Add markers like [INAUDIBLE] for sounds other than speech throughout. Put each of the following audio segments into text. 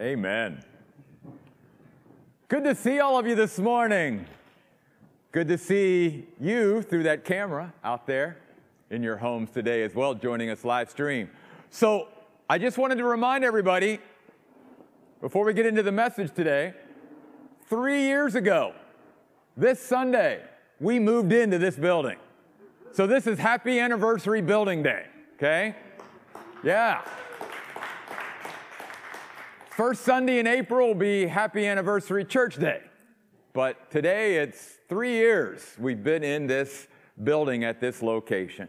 Amen. Good to see all of you this morning. Good to see you through that camera out there in your homes today as well, joining us live stream. So, I just wanted to remind everybody before we get into the message today three years ago, this Sunday, we moved into this building. So, this is happy anniversary building day, okay? Yeah. First Sunday in April will be happy anniversary church day. But today it's three years we've been in this building at this location.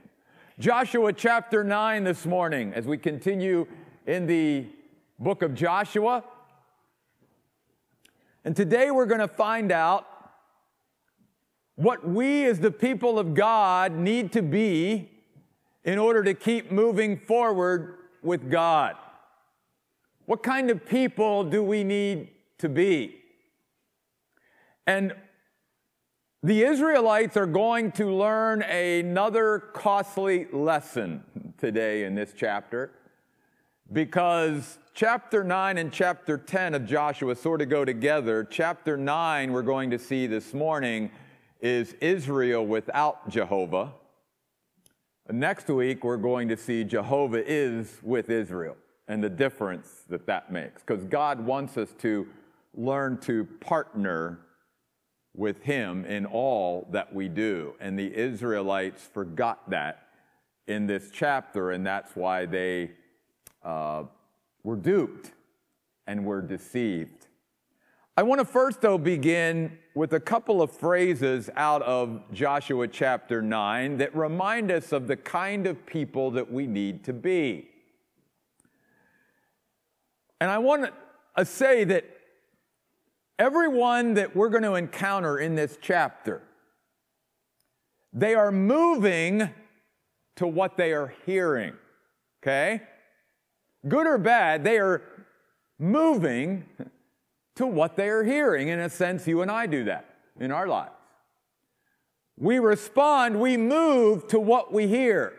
Joshua chapter 9 this morning as we continue in the book of Joshua. And today we're going to find out what we as the people of God need to be in order to keep moving forward with God. What kind of people do we need to be? And the Israelites are going to learn another costly lesson today in this chapter because chapter 9 and chapter 10 of Joshua sort of go together. Chapter 9, we're going to see this morning, is Israel without Jehovah. Next week, we're going to see Jehovah is with Israel and the difference that that makes. Because God wants us to learn to partner with Him in all that we do. And the Israelites forgot that in this chapter, and that's why they uh, were duped and were deceived. I want to first, though, begin with a couple of phrases out of Joshua chapter 9 that remind us of the kind of people that we need to be. And I want to uh, say that everyone that we're going to encounter in this chapter, they are moving to what they are hearing. Okay? Good or bad, they are moving to what they are hearing. In a sense, you and I do that in our lives. We respond, we move to what we hear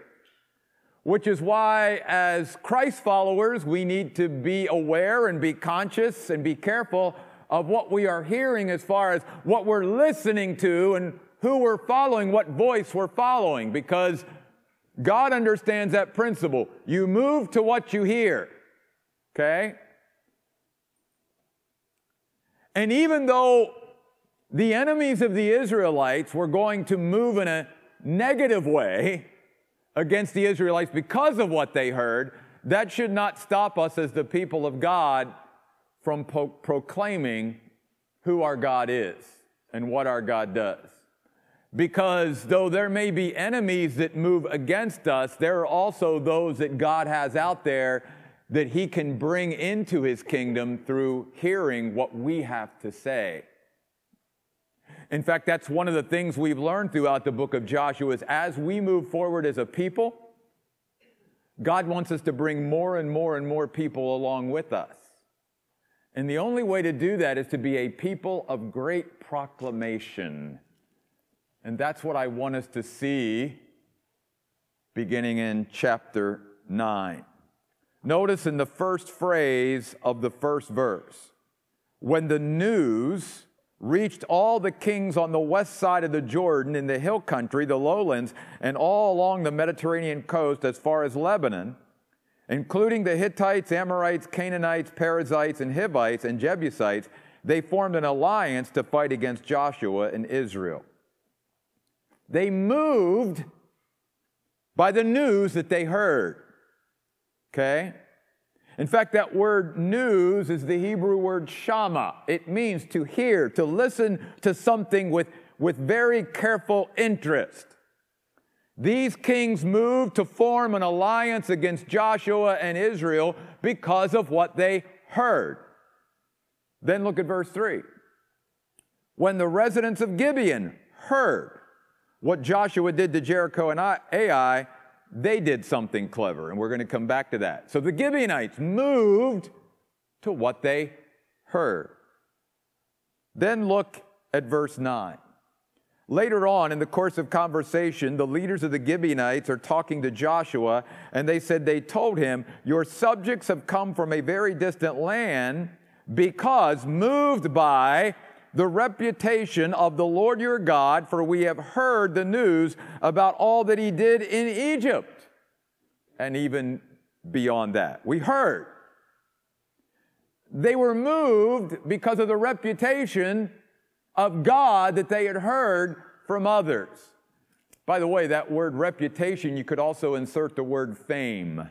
which is why, as Christ followers, we need to be aware and be conscious and be careful of what we are hearing as far as what we're listening to and who we're following, what voice we're following, because God understands that principle. You move to what you hear, okay? And even though the enemies of the Israelites were going to move in a negative way, against the Israelites because of what they heard, that should not stop us as the people of God from po- proclaiming who our God is and what our God does. Because though there may be enemies that move against us, there are also those that God has out there that He can bring into His kingdom through hearing what we have to say. In fact, that's one of the things we've learned throughout the book of Joshua is as we move forward as a people, God wants us to bring more and more and more people along with us. And the only way to do that is to be a people of great proclamation. And that's what I want us to see beginning in chapter 9. Notice in the first phrase of the first verse, when the news reached all the kings on the west side of the Jordan in the hill country, the lowlands, and all along the Mediterranean coast as far as Lebanon, including the Hittites, Amorites, Canaanites, Perizzites, and Hivites and Jebusites, they formed an alliance to fight against Joshua and Israel. They moved by the news that they heard. Okay? In fact, that word news is the Hebrew word shama. It means to hear, to listen to something with, with very careful interest. These kings moved to form an alliance against Joshua and Israel because of what they heard. Then look at verse 3. When the residents of Gibeon heard what Joshua did to Jericho and Ai, they did something clever, and we're going to come back to that. So the Gibeonites moved to what they heard. Then look at verse 9. Later on in the course of conversation, the leaders of the Gibeonites are talking to Joshua, and they said they told him, Your subjects have come from a very distant land because moved by the reputation of the Lord your God, for we have heard the news about all that he did in Egypt. And even beyond that, we heard. They were moved because of the reputation of God that they had heard from others. By the way, that word reputation, you could also insert the word fame.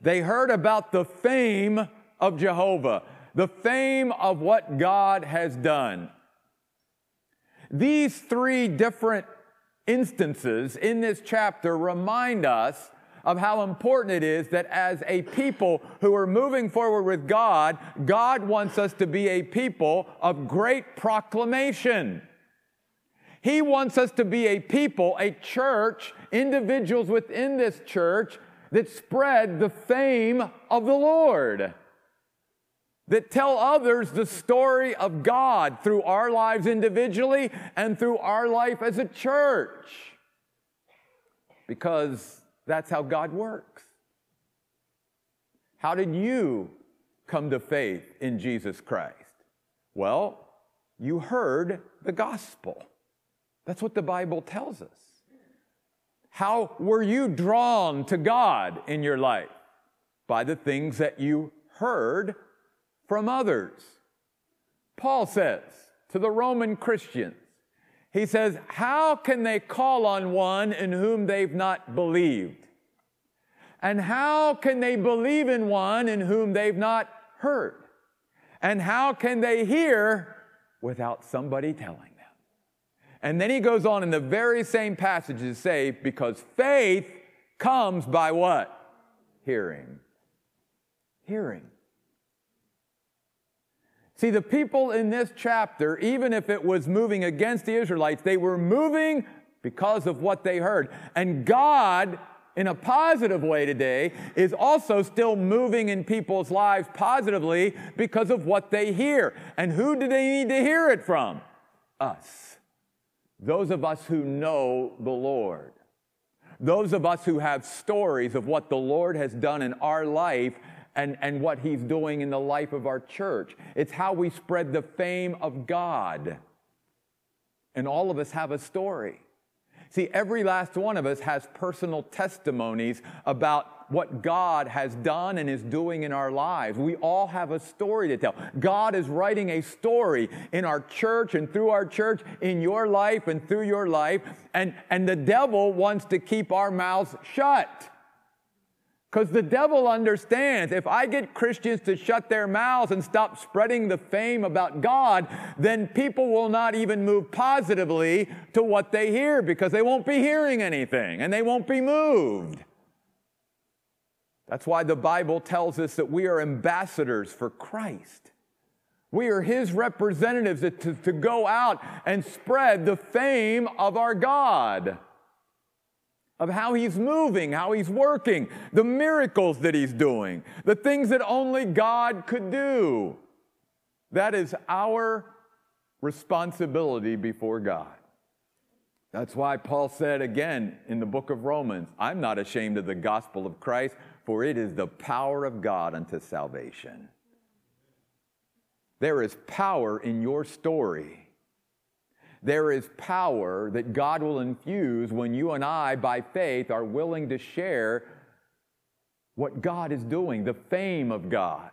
They heard about the fame of Jehovah, the fame of what God has done. These three different instances in this chapter remind us of how important it is that as a people who are moving forward with God, God wants us to be a people of great proclamation. He wants us to be a people, a church, individuals within this church that spread the fame of the Lord, that tell others the story of God through our lives individually and through our life as a church. Because that's how God works. How did you come to faith in Jesus Christ? Well, you heard the gospel. That's what the Bible tells us. How were you drawn to God in your life? By the things that you heard from others. Paul says to the Roman Christians, he says, How can they call on one in whom they've not believed? And how can they believe in one in whom they've not heard? And how can they hear without somebody telling them? And then he goes on in the very same passage to say, Because faith comes by what? Hearing. Hearing. See, the people in this chapter, even if it was moving against the Israelites, they were moving because of what they heard. And God, in a positive way today, is also still moving in people's lives positively because of what they hear. And who do they need to hear it from? Us. Those of us who know the Lord. Those of us who have stories of what the Lord has done in our life and, and what He's doing in the life of our church. It's how we spread the fame of God. And all of us have a story. See, every last one of us has personal testimonies about what God has done and is doing in our lives. We all have a story to tell. God is writing a story in our church and through our church, in your life and through your life. And, and the devil wants to keep our mouths shut. Because the devil understands if I get Christians to shut their mouths and stop spreading the fame about God, then people will not even move positively to what they hear because they won't be hearing anything and they won't be moved. That's why the Bible tells us that we are ambassadors for Christ. We are his representatives to, to go out and spread the fame of our God of how he's moving, how he's working, the miracles that he's doing, the things that only God could do. That is our responsibility before God. That's why Paul said again in the book of Romans, I'm not ashamed of the gospel of Christ, for it is the power of God unto salvation. There is power in your story there is power that God will infuse when you and I, by faith, are willing to share what God is doing, the fame of God,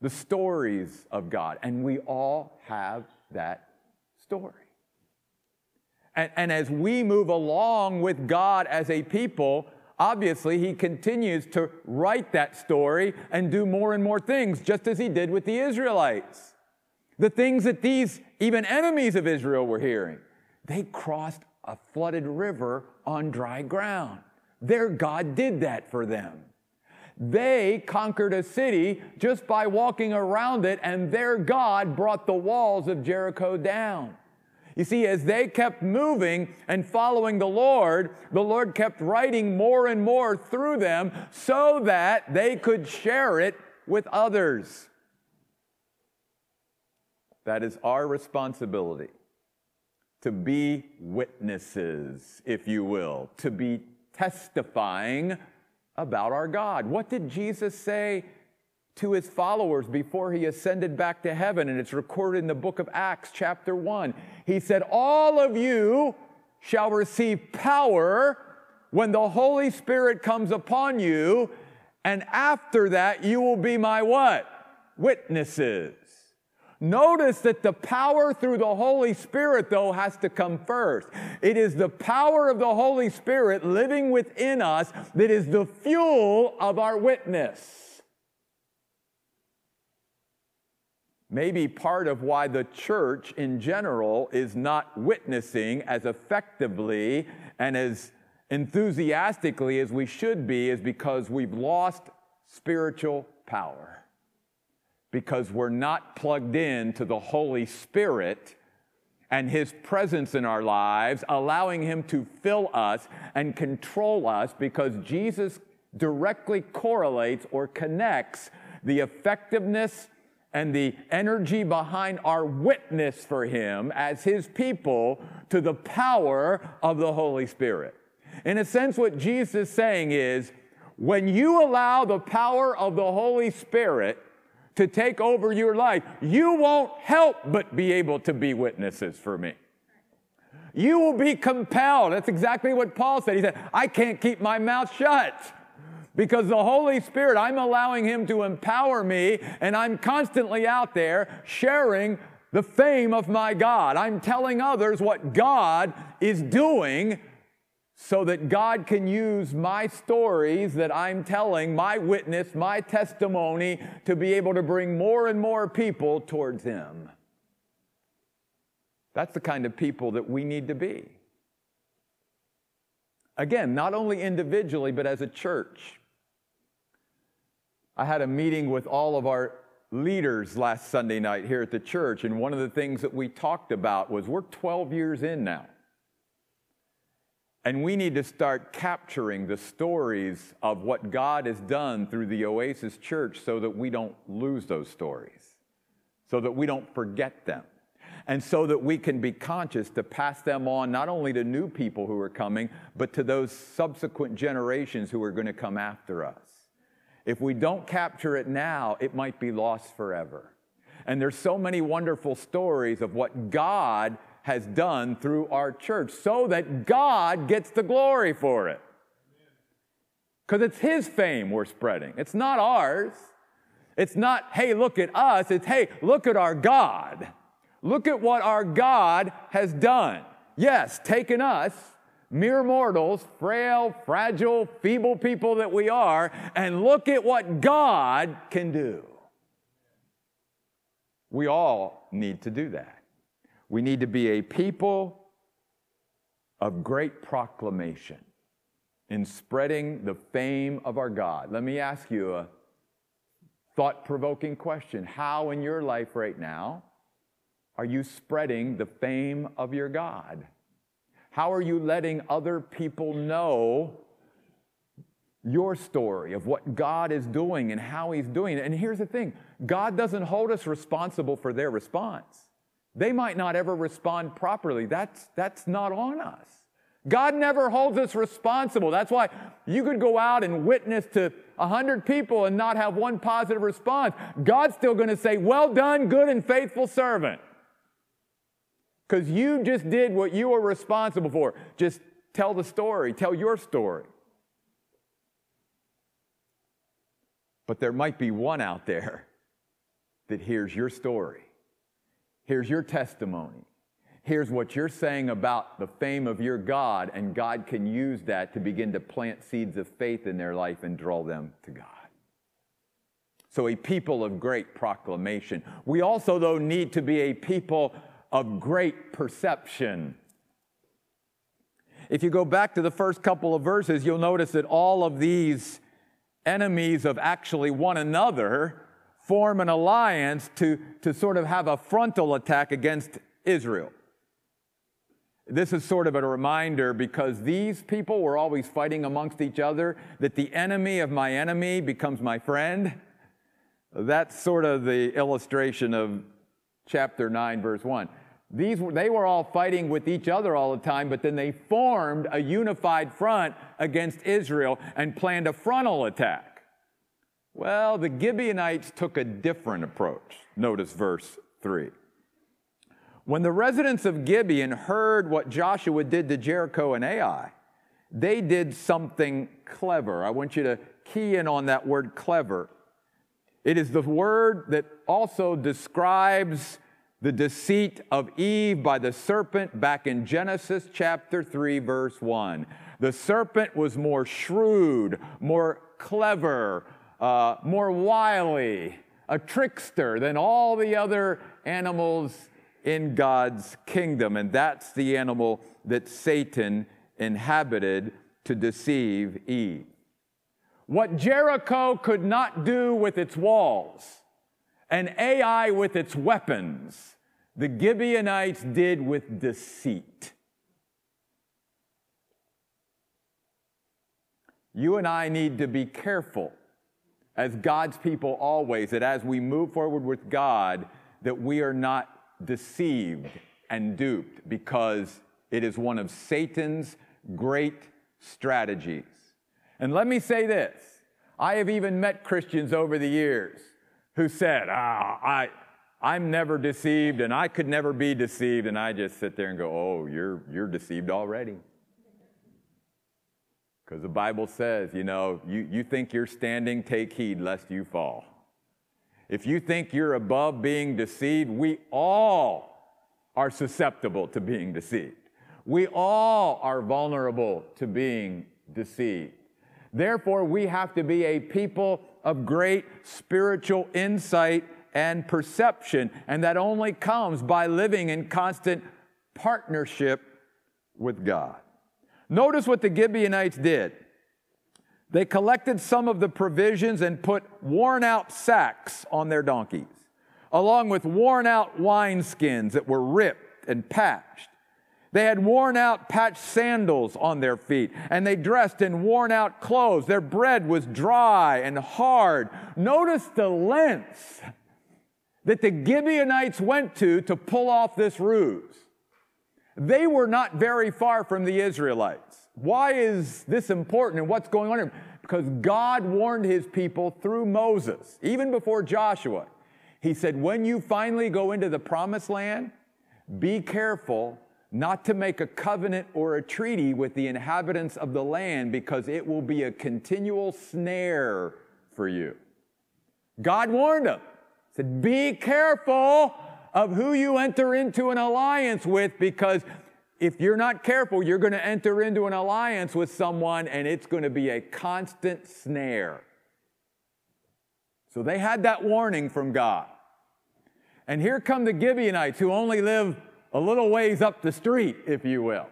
the stories of God. And we all have that story. And, and as we move along with God as a people, obviously he continues to write that story and do more and more things, just as he did with the Israelites the things that these even enemies of Israel were hearing. They crossed a flooded river on dry ground. Their God did that for them. They conquered a city just by walking around it, and their God brought the walls of Jericho down. You see, as they kept moving and following the Lord, the Lord kept writing more and more through them so that they could share it with others. That is our responsibility to be witnesses, if you will, to be testifying about our God. What did Jesus say to his followers before he ascended back to heaven? And it's recorded in the book of Acts, chapter 1. He said, All of you shall receive power when the Holy Spirit comes upon you, and after that you will be my what? Witnesses. Notice that the power through the Holy Spirit, though, has to come first. It is the power of the Holy Spirit living within us that is the fuel of our witness. Maybe part of why the church in general is not witnessing as effectively and as enthusiastically as we should be is because we've lost spiritual power because we're not plugged in to the Holy Spirit and His presence in our lives, allowing Him to fill us and control us because Jesus directly correlates or connects the effectiveness and the energy behind our witness for Him as His people to the power of the Holy Spirit. In a sense, what Jesus is saying is when you allow the power of the Holy Spirit to take over your life, you won't help but be able to be witnesses for me. You will be compelled. That's exactly what Paul said. He said, I can't keep my mouth shut because the Holy Spirit, I'm allowing Him to empower me, and I'm constantly out there sharing the fame of my God. I'm telling others what God is doing so that God can use my stories that I'm telling, my witness, my testimony, to be able to bring more and more people towards Him. That's the kind of people that we need to be. Again, not only individually, but as a church. I had a meeting with all of our leaders last Sunday night here at the church, and one of the things that we talked about was we're 12 years in now. And we need to start capturing the stories of what God has done through the Oasis Church so that we don't lose those stories, so that we don't forget them, and so that we can be conscious to pass them on not only to new people who are coming, but to those subsequent generations who are going to come after us. If we don't capture it now, it might be lost forever. And there's so many wonderful stories of what God has done through our church so that God gets the glory for it. Because it's His fame we're spreading, it's not ours. It's not, hey, look at us. It's, hey, look at our God. Look at what our God has done. Yes, taken us, mere mortals, frail, fragile, feeble people that we are, and look at what God can do. We all need to do that. We need to be a people of great proclamation in spreading the fame of our God. Let me ask you a thought provoking question. How in your life right now are you spreading the fame of your God? How are you letting other people know your story of what God is doing and how He's doing it? And here's the thing God doesn't hold us responsible for their response. They might not ever respond properly. That's, that's not on us. God never holds us responsible. That's why you could go out and witness to a hundred people and not have one positive response. God's still going to say, Well done, good and faithful servant. Because you just did what you were responsible for. Just tell the story, tell your story. But there might be one out there that hears your story Hears your testimony. Hears what you're saying about the fame of your God, and God can use that to begin to plant seeds of faith in their life and draw them to God. So, a people of great proclamation. We also, though, need to be a people of great perception. If you go back to the first couple of verses, you'll notice that all of these enemies of actually one another form an alliance to, to sort of have a frontal attack against Israel. This is sort of a reminder because these people were always fighting amongst each other, that the enemy of my enemy becomes my friend. That's sort of the illustration of chapter 9, verse 1. These, they were all fighting with each other all the time, but then they formed a unified front against Israel and planned a frontal attack. Well, the Gibeonites took a different approach. Notice verse 3. When the residents of Gibeon heard what Joshua did to Jericho and Ai, they did something clever. I want you to key in on that word clever. It is the word that also describes the deceit of Eve by the serpent back in Genesis chapter 3, verse 1. The serpent was more shrewd, more clever, uh, more wily, a trickster than all the other animals in God's kingdom. And that's the animal that Satan inhabited to deceive Eve. What Jericho could not do with its walls, and Ai with its weapons, the Gibeonites did with deceit. You and I need to be careful as God's people always that as we move forward with God that we are not deceived and duped because it is one of Satan's great strategies. And let me say this I have even met Christians over the years who said, Ah, I, I'm never deceived and I could never be deceived. And I just sit there and go, Oh, you're, you're deceived already. Because the Bible says, you know, you, you think you're standing, take heed lest you fall. If you think you're above being deceived, we all are susceptible to being deceived. We all are vulnerable to being deceived. Therefore, we have to be a people of great spiritual insight and perception, and that only comes by living in constant partnership with God. Notice what the Gibeonites did. They collected some of the provisions and put worn out sacks on their donkeys, along with worn out wineskins that were ripped and patched. They had worn out patched sandals on their feet, and they dressed in worn out clothes. Their bread was dry and hard. Notice the lengths that the Gibeonites went to to pull off this ruse. They were not very far from the Israelites. Why is this important and what's going on here? Because God warned his people through Moses, even before Joshua. He said, When you finally go into the promised land, be careful not to make a covenant or a treaty with the inhabitants of the land because it will be a continual snare for you. God warned them, said, Be careful of who you enter into an alliance with because if you're not careful, you're going to enter into an alliance with someone and it's going to be a constant snare. So they had that warning from God. And here come the Gibeonites who only live a little ways up the street, if you will.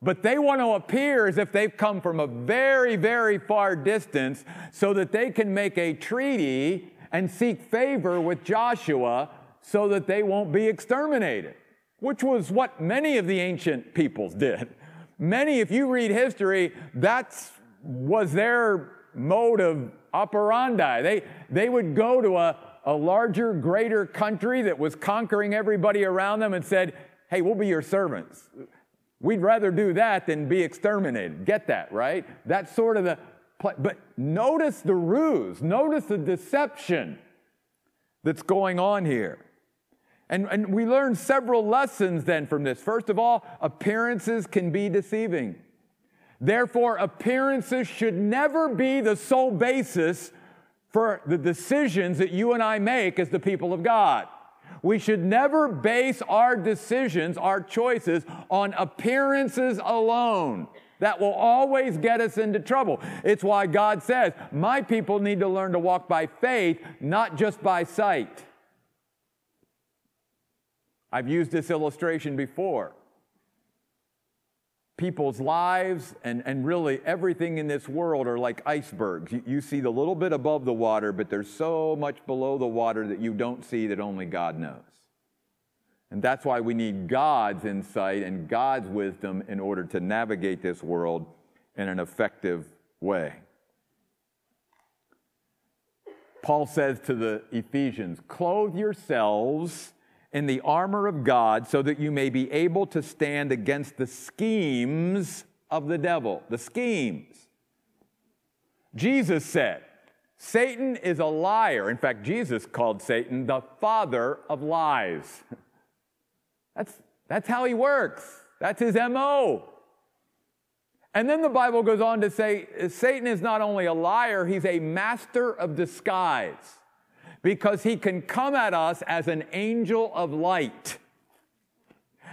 But they want to appear as if they've come from a very, very far distance so that they can make a treaty and seek favor with Joshua so that they won't be exterminated which was what many of the ancient peoples did. Many, if you read history, that was their mode of operandi. They, they would go to a, a larger, greater country that was conquering everybody around them and said, Hey, we'll be your servants. We'd rather do that than be exterminated. Get that, right? That's sort of the. But notice the ruse, notice the deception that's going on here. And, and we learn several lessons then from this. First of all, appearances can be deceiving. Therefore, appearances should never be the sole basis for the decisions that you and I make as the people of God. We should never base our decisions, our choices, on appearances alone. That will always get us into trouble. It's why God says, My people need to learn to walk by faith, not just by sight. I've used this illustration before. People's lives and, and really everything in this world are like icebergs. You, you see the little bit above the water, but there's so much below the water that you don't see that only God knows. And that's why we need God's insight and God's wisdom in order to navigate this world in an effective way. Paul says to the Ephesians, clothe yourselves in the armor of God so that you may be able to stand against the schemes of the devil. The schemes. Jesus said, Satan is a liar. In fact, Jesus called Satan the father of lies. [LAUGHS] That's, that's how he works, that's his MO. And then the Bible goes on to say Satan is not only a liar, he's a master of disguise because he can come at us as an angel of light.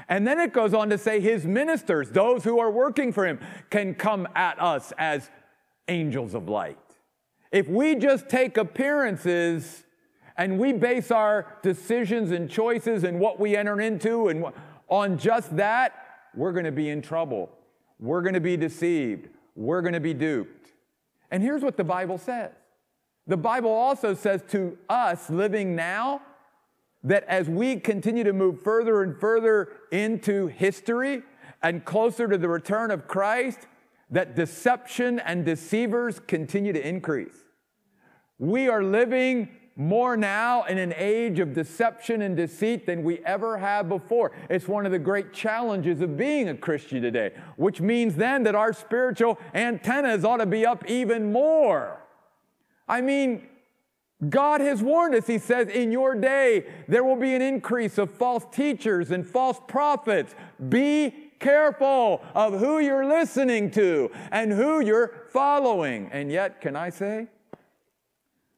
And then it goes on to say his ministers, those who are working for him, can come at us as angels of light. If we just take appearances and we base our decisions and choices and what we enter into and on just that, we're going to be in trouble. We're going to be deceived. We're going to be duped. And here's what the Bible says the Bible also says to us living now that as we continue to move further and further into history and closer to the return of Christ, that deception and deceivers continue to increase. We are living more now in an age of deception and deceit than we ever have before. It's one of the great challenges of being a Christian today, which means then that our spiritual antennas ought to be up even more. I mean, God has warned us. He says, In your day, there will be an increase of false teachers and false prophets. Be careful of who you're listening to and who you're following. And yet, can I say,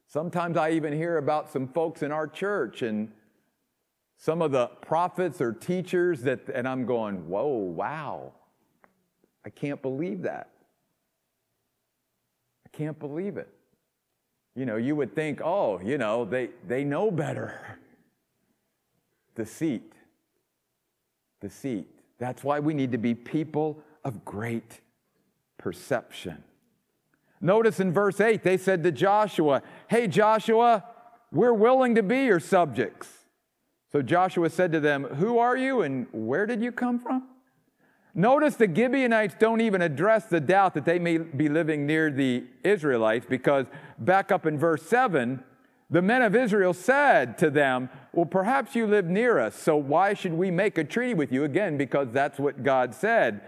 Sometimes I even hear about some folks in our church and some of the prophets or teachers that, and I'm going, whoa, wow. I can't believe that. I can't believe it. You know, you would think, oh, you know, they, they know better. Deceit. Deceit. That's why we need to be people of great perception. Notice in verse 8, they said to Joshua, Hey, Joshua, we're willing to be your subjects. So Joshua said to them, Who are you and where did you come from? Notice the Gibeonites don't even address the doubt that they may be living near the Israelites because back up in verse 7, the men of Israel said to them, Well, perhaps you live near us, so why should we make a treaty with you? Again, because that's what God said.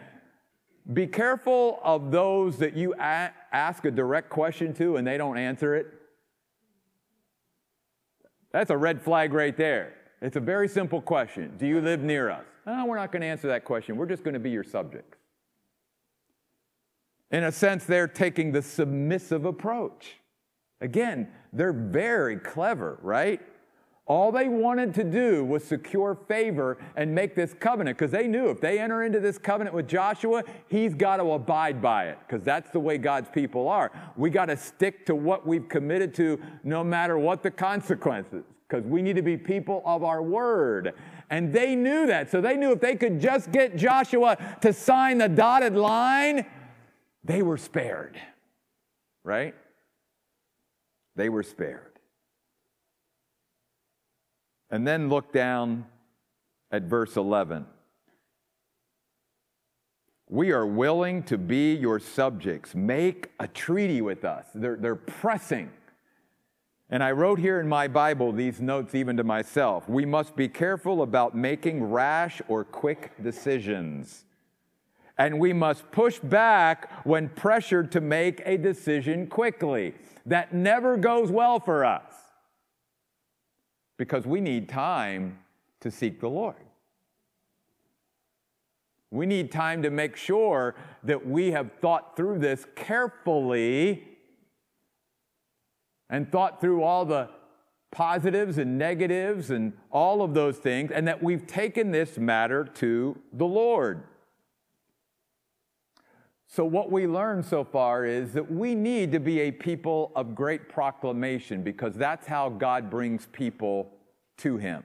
Be careful of those that you a- ask a direct question to and they don't answer it. That's a red flag right there. It's a very simple question Do you live near us? No, we're not going to answer that question. We're just going to be your subjects. In a sense, they're taking the submissive approach. Again, they're very clever, right? All they wanted to do was secure favor and make this covenant because they knew if they enter into this covenant with Joshua, he's got to abide by it because that's the way God's people are. We got to stick to what we've committed to no matter what the consequences because we need to be people of our word. And they knew that. So they knew if they could just get Joshua to sign the dotted line, they were spared. Right? They were spared. And then look down at verse 11. We are willing to be your subjects. Make a treaty with us. They're, they're pressing. And I wrote here in my Bible these notes even to myself. We must be careful about making rash or quick decisions. And we must push back when pressured to make a decision quickly. That never goes well for us because we need time to seek the Lord. We need time to make sure that we have thought through this carefully and thought through all the positives and negatives and all of those things, and that we've taken this matter to the Lord. So, what we learned so far is that we need to be a people of great proclamation because that's how God brings people to Him.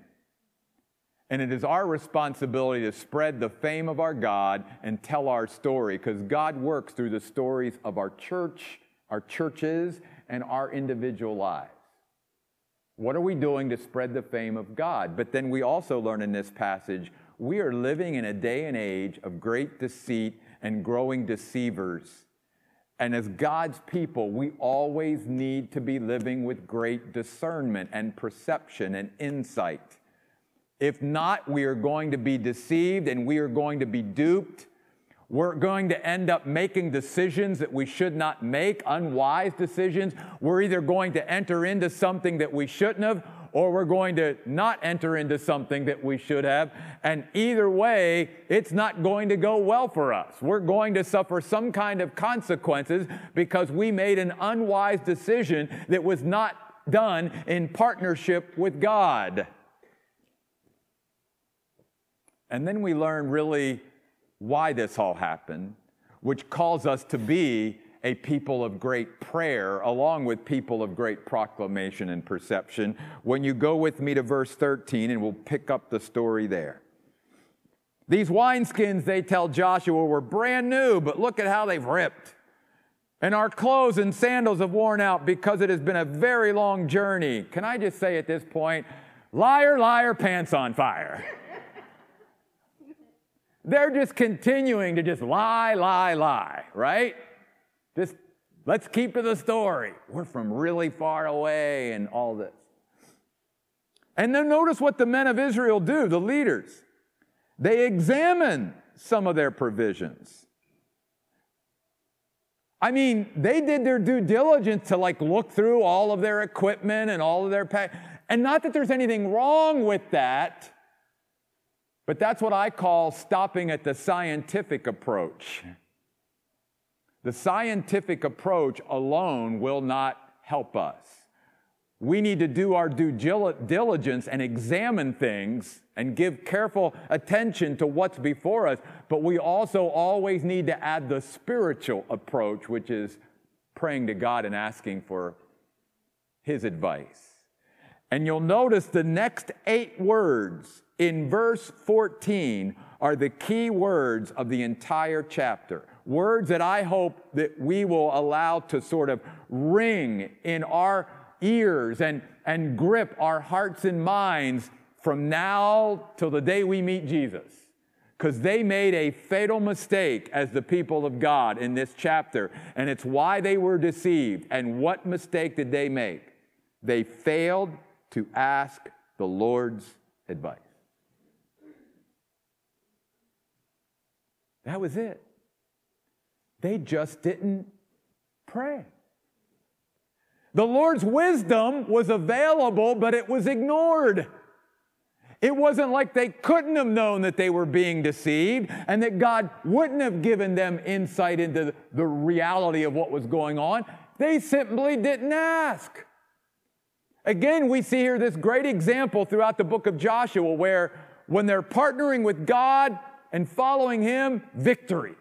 And it is our responsibility to spread the fame of our God and tell our story because God works through the stories of our church, our churches, and our individual lives. What are we doing to spread the fame of God? But then we also learn in this passage we are living in a day and age of great deceit and growing deceivers. And as God's people, we always need to be living with great discernment and perception and insight If not, we are going to be deceived and we are going to be duped. We're going to end up making decisions that we should not make, unwise decisions. We're either going to enter into something that we shouldn't have, or we're going to not enter into something that we should have. And either way, it's not going to go well for us. We're going to suffer some kind of consequences because we made an unwise decision that was not done in partnership with God. And then we learn really why this all happened, which calls us to be a people of great prayer, along with people of great proclamation and perception. When you go with me to verse 13, and we'll pick up the story there. These wineskins, they tell Joshua, were brand new, but look at how they've ripped. And our clothes and sandals have worn out because it has been a very long journey. Can I just say at this point, liar, liar, pants on fire. [LAUGHS] They're just continuing to just lie, lie, lie, right? Just let's keep to the story. We're from really far away and all this. And then notice what the men of Israel do, the leaders. They examine some of their provisions. I mean, they did their due diligence to like look through all of their equipment and all of their pack. And not that there's anything wrong with that, but that's what I call stopping at the scientific approach. The scientific approach alone will not help us. We need to do our due diligence and examine things and give careful attention to what's before us, but we also always need to add the spiritual approach, which is praying to God and asking for His advice. And you'll notice the next eight words in verse 14 are the key words of the entire chapter. Words that I hope that we will allow to sort of ring in our ears and, and grip our hearts and minds from now till the day we meet Jesus. Because they made a fatal mistake as the people of God in this chapter, and it's why they were deceived. And what mistake did they make? They failed to ask the Lord's advice. That was it. They just didn't pray. The Lord's wisdom was available, but it was ignored. It wasn't like they couldn't have known that they were being deceived and that God wouldn't have given them insight into the reality of what was going on. They simply didn't ask. Again, we see here this great example throughout the book of Joshua where when they're partnering with God and following Him, victory.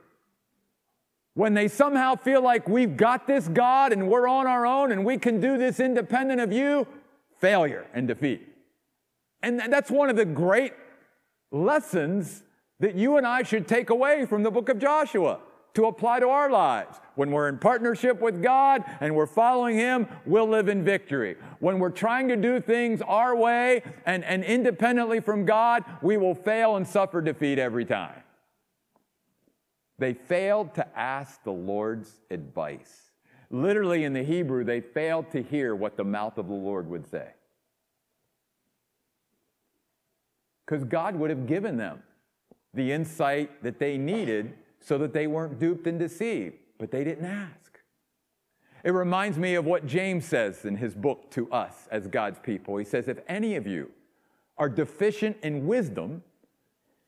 When they somehow feel like we've got this God and we're on our own and we can do this independent of you, failure and defeat. And that's one of the great lessons that you and I should take away from the book of Joshua to apply to our lives. When we're in partnership with God and we're following Him, we'll live in victory. When we're trying to do things our way and, and independently from God, we will fail and suffer defeat every time. They failed to ask the Lord's advice. Literally in the Hebrew, they failed to hear what the mouth of the Lord would say. Because God would have given them the insight that they needed so that they weren't duped and deceived, but they didn't ask. It reminds me of what James says in his book to us as God's people. He says, If any of you are deficient in wisdom,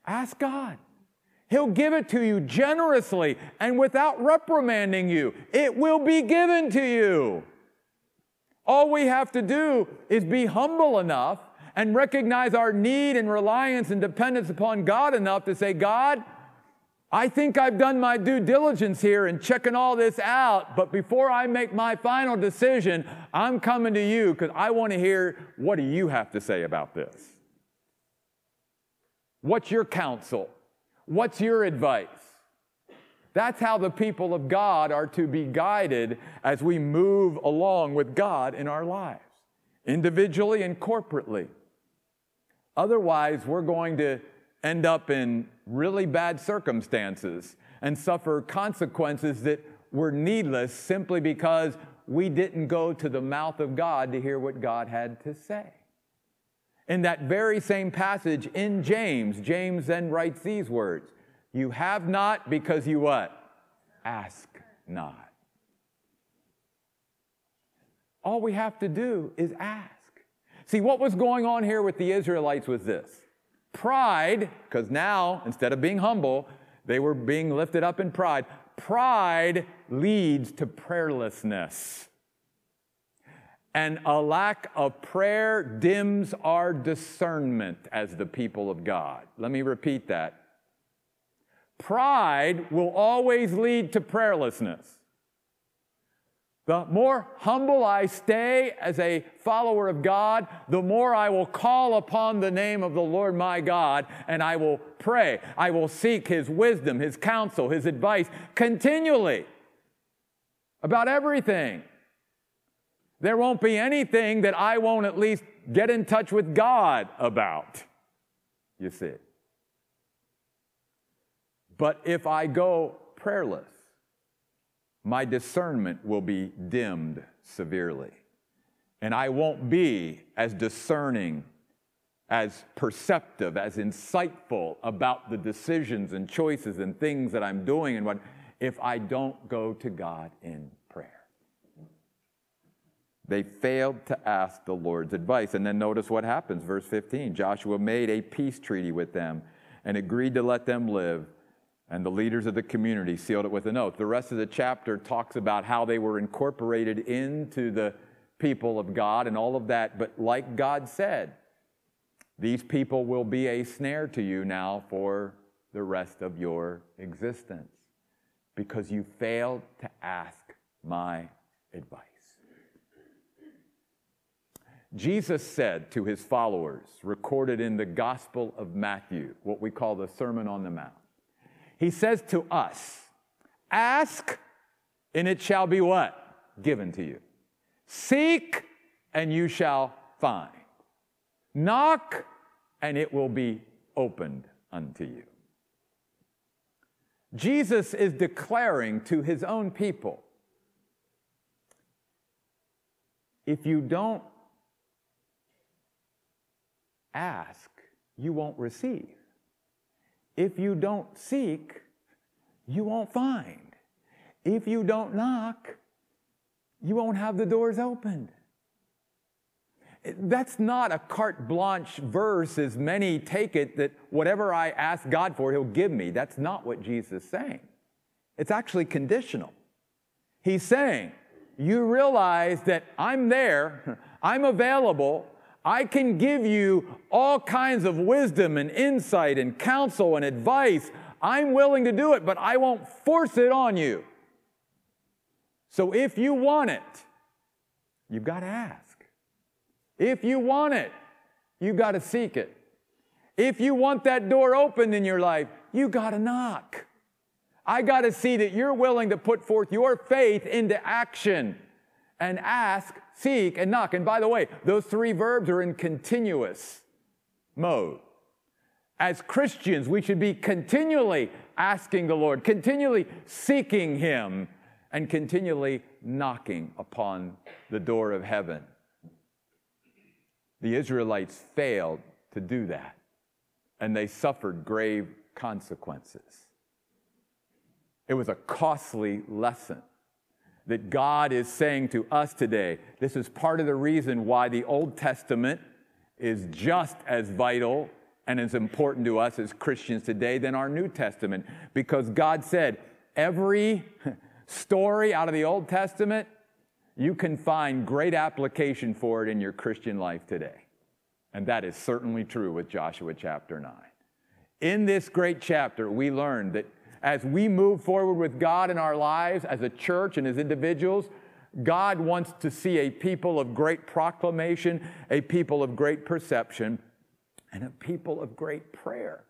ask God. He'll give it to you generously and without reprimanding you. It will be given to you. All we have to do is be humble enough and recognize our need and reliance and dependence upon God enough to say, God, I think I've done my due diligence here in checking all this out, but before I make my final decision, I'm coming to you because I want to hear what do you have to say about this? What's your counsel? What's your advice? That's how the people of God are to be guided as we move along with God in our lives, individually and corporately. Otherwise, we're going to end up in really bad circumstances and suffer consequences that were needless simply because we didn't go to the mouth of God to hear what God had to say. In that very same passage in James, James then writes these words You have not because you what? Ask not. All we have to do is ask. See, what was going on here with the Israelites was this pride, because now, instead of being humble, they were being lifted up in pride. Pride leads to prayerlessness. And a lack of prayer dims our discernment as the people of God. Let me repeat that. Pride will always lead to prayerlessness. The more humble I stay as a follower of God, the more I will call upon the name of the Lord my God and I will pray. I will seek His wisdom, His counsel, His advice continually about everything. There won't be anything that I won't at least get in touch with God about. You see. But if I go prayerless, my discernment will be dimmed severely. And I won't be as discerning, as perceptive, as insightful about the decisions and choices and things that I'm doing and what if I don't go to God in prayer. They failed to ask the Lord's advice. And then notice what happens, verse 15. Joshua made a peace treaty with them and agreed to let them live and the leaders of the community sealed it with an oath. The rest of the chapter talks about how they were incorporated into the people of God and all of that. But like God said, these people will be a snare to you now for the rest of your existence because you failed to ask my advice. Jesus said to his followers, recorded in the Gospel of Matthew, what we call the Sermon on the Mount, he says to us, Ask, and it shall be what? Given to you. Seek, and you shall find. Knock, and it will be opened unto you. Jesus is declaring to his own people if you don't ask, you won't receive. If you don't seek, you won't find. If you don't knock, you won't have the doors opened. That's not a carte blanche verse as many take it that whatever I ask God for, He'll give me. That's not what Jesus is saying. It's actually conditional. He's saying, You realize that I'm there, [LAUGHS] I'm available, I can give you all kinds of wisdom and insight and counsel and advice. I'm willing to do it, but I won't force it on you. So if you want it, you've got to ask. If you want it, you've got to seek it. If you want that door opened in your life, you got to knock. I got to see that you're willing to put forth your faith into action and ask, seek, and knock. And by the way, those three verbs are in continuous mode. As Christians, we should be continually asking the Lord, continually seeking Him, and continually knocking upon the door of heaven. The Israelites failed to do that, and they suffered grave consequences. It was a costly lesson that God is saying to us today. This is part of the reason why the Old Testament is just as vital and as important to us as Christians today than our New Testament, because God said every story out of the Old Testament, you can find great application for it in your Christian life today. And that is certainly true with Joshua chapter 9. In this great chapter, we learn that as we move forward with God in our lives as a church and as individuals, God wants to see a people of great proclamation, a people of great perception, and a people of great prayer.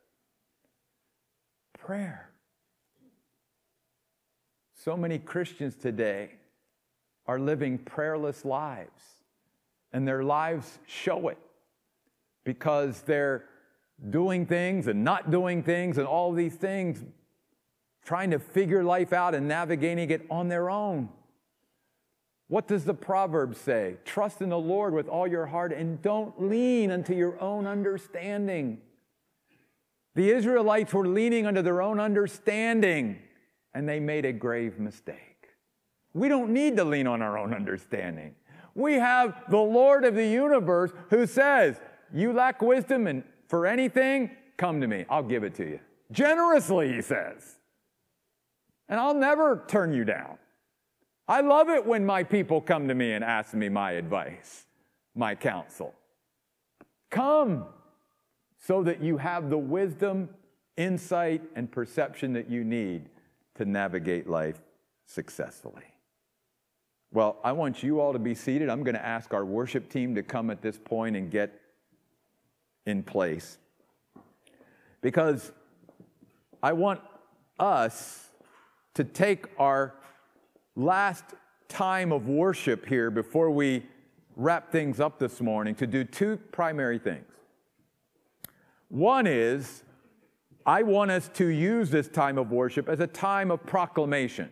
Prayer. So many Christians today are living prayerless lives, and their lives show it because they're doing things and not doing things and all these things trying to figure life out and navigating it on their own. What does the proverb say? Trust in the Lord with all your heart and don't lean unto your own understanding. The Israelites were leaning under their own understanding and they made a grave mistake. We don't need to lean on our own understanding. We have the Lord of the universe who says, You lack wisdom and for anything, come to me. I'll give it to you. Generously, he says. And I'll never turn you down. I love it when my people come to me and ask me my advice, my counsel. Come so that you have the wisdom, insight, and perception that you need to navigate life successfully. Well, I want you all to be seated. I'm going to ask our worship team to come at this point and get in place because I want us to take our last time of worship here before we wrap things up this morning to do two primary things. One is, I want us to use this time of worship as a time of proclamation.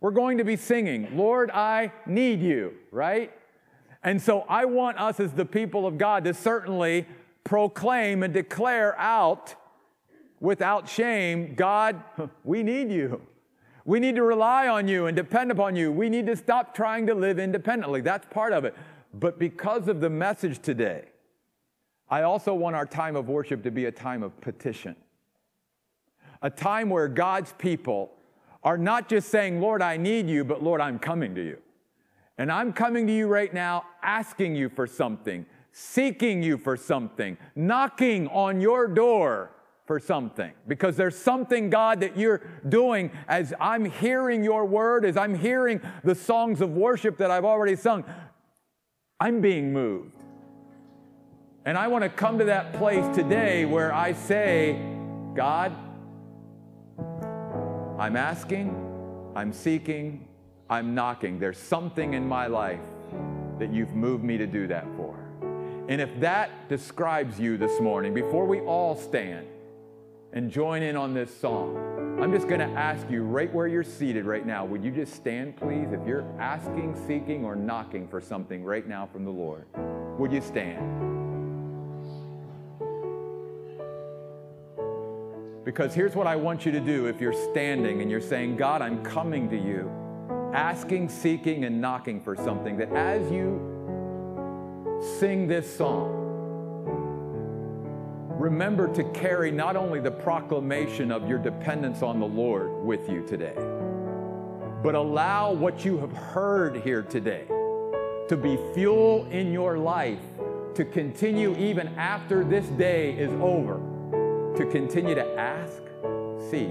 We're going to be singing, Lord, I need you, right? And so I want us as the people of God to certainly proclaim and declare out without shame God, we need you. We need to rely on you and depend upon you. We need to stop trying to live independently. That's part of it. But because of the message today, I also want our time of worship to be a time of petition, a time where God's people are not just saying, Lord, I need you, but Lord, I'm coming to you. And I'm coming to you right now asking you for something, seeking you for something, knocking on your door for something. Because there's something, God, that you're doing as I'm hearing your word, as I'm hearing the songs of worship that I've already sung. I'm being moved. And I want to come to that place today where I say, God, I'm asking, I'm seeking, I'm knocking. There's something in my life that you've moved me to do that for. And if that describes you this morning, before we all stand and join in on this song, I'm just going to ask you right where you're seated right now, would you just stand, please? If you're asking, seeking, or knocking for something right now from the Lord, would you stand? Because here's what I want you to do if you're standing and you're saying, God, I'm coming to you, asking, seeking, and knocking for something, that as you sing this song, remember to carry not only the proclamation of your dependence on the Lord with you today, but allow what you have heard here today to be fuel in your life to continue even after this day is over to continue to ask, seek,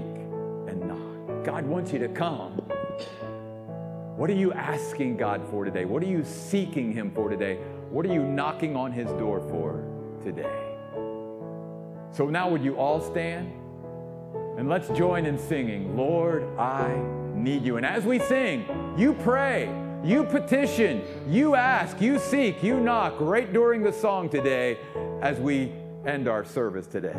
and knock. God wants you to come. What are you asking God for today? What are you seeking Him for today? What are you knocking on His door for today? So now, would you all stand? And let's join in singing, Lord, I need you. And as we sing, you pray, you petition, you ask, you seek, you knock right during the song today as we end our service today.